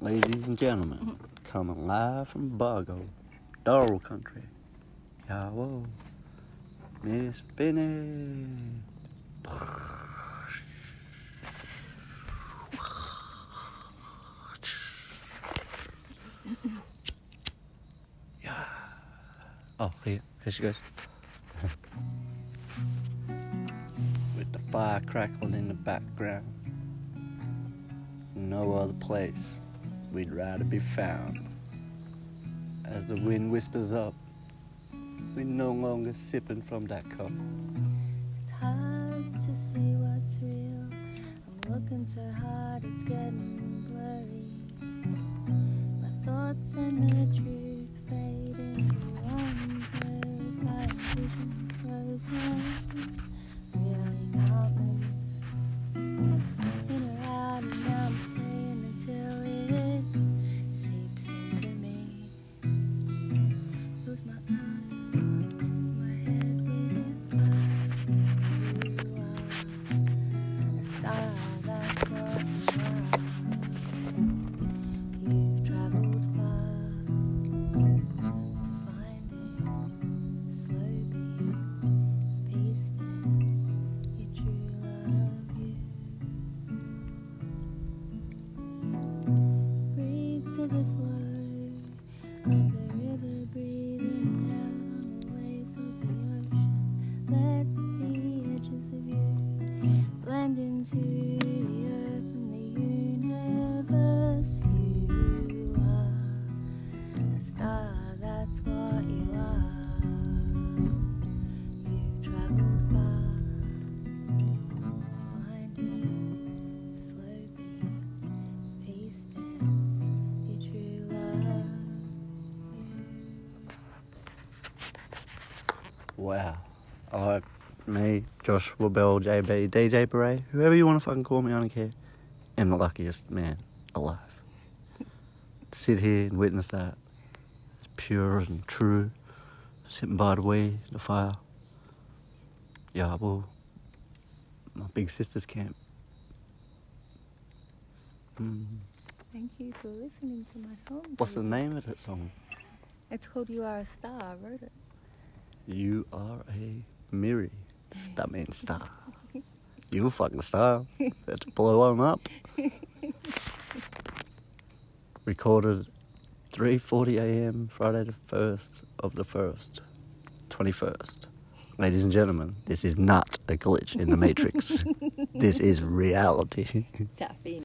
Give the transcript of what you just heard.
Ladies and gentlemen, coming live from Bargo, Dharawal Country. Yeah, whoa. Miss Finney. Yeah. Oh, here, here she goes. With the fire crackling in the background. No other place we'd rather be found. As the wind whispers up, we're no longer sipping from that cup. It's hard to see what's real. I'm looking so hard, it's getting blurry. My thoughts and the truth Wow. I, me, Joshua Bell, JB, DJ Beret, whoever you want to fucking call me, I don't care. I'm the luckiest man alive. To sit here and witness that. It's pure and true. Sitting by the way, the fire. Yeah, well, my big sister's camp. Mm. Thank you for listening to my song. What's the name of that song? It's called You Are a Star. I wrote it. You are a Miri. Means star. You fucking star. To blow one up. Recorded 3:40 a.m. Friday the first of the first, 21st. Ladies and gentlemen, this is not a glitch in the matrix. this is reality.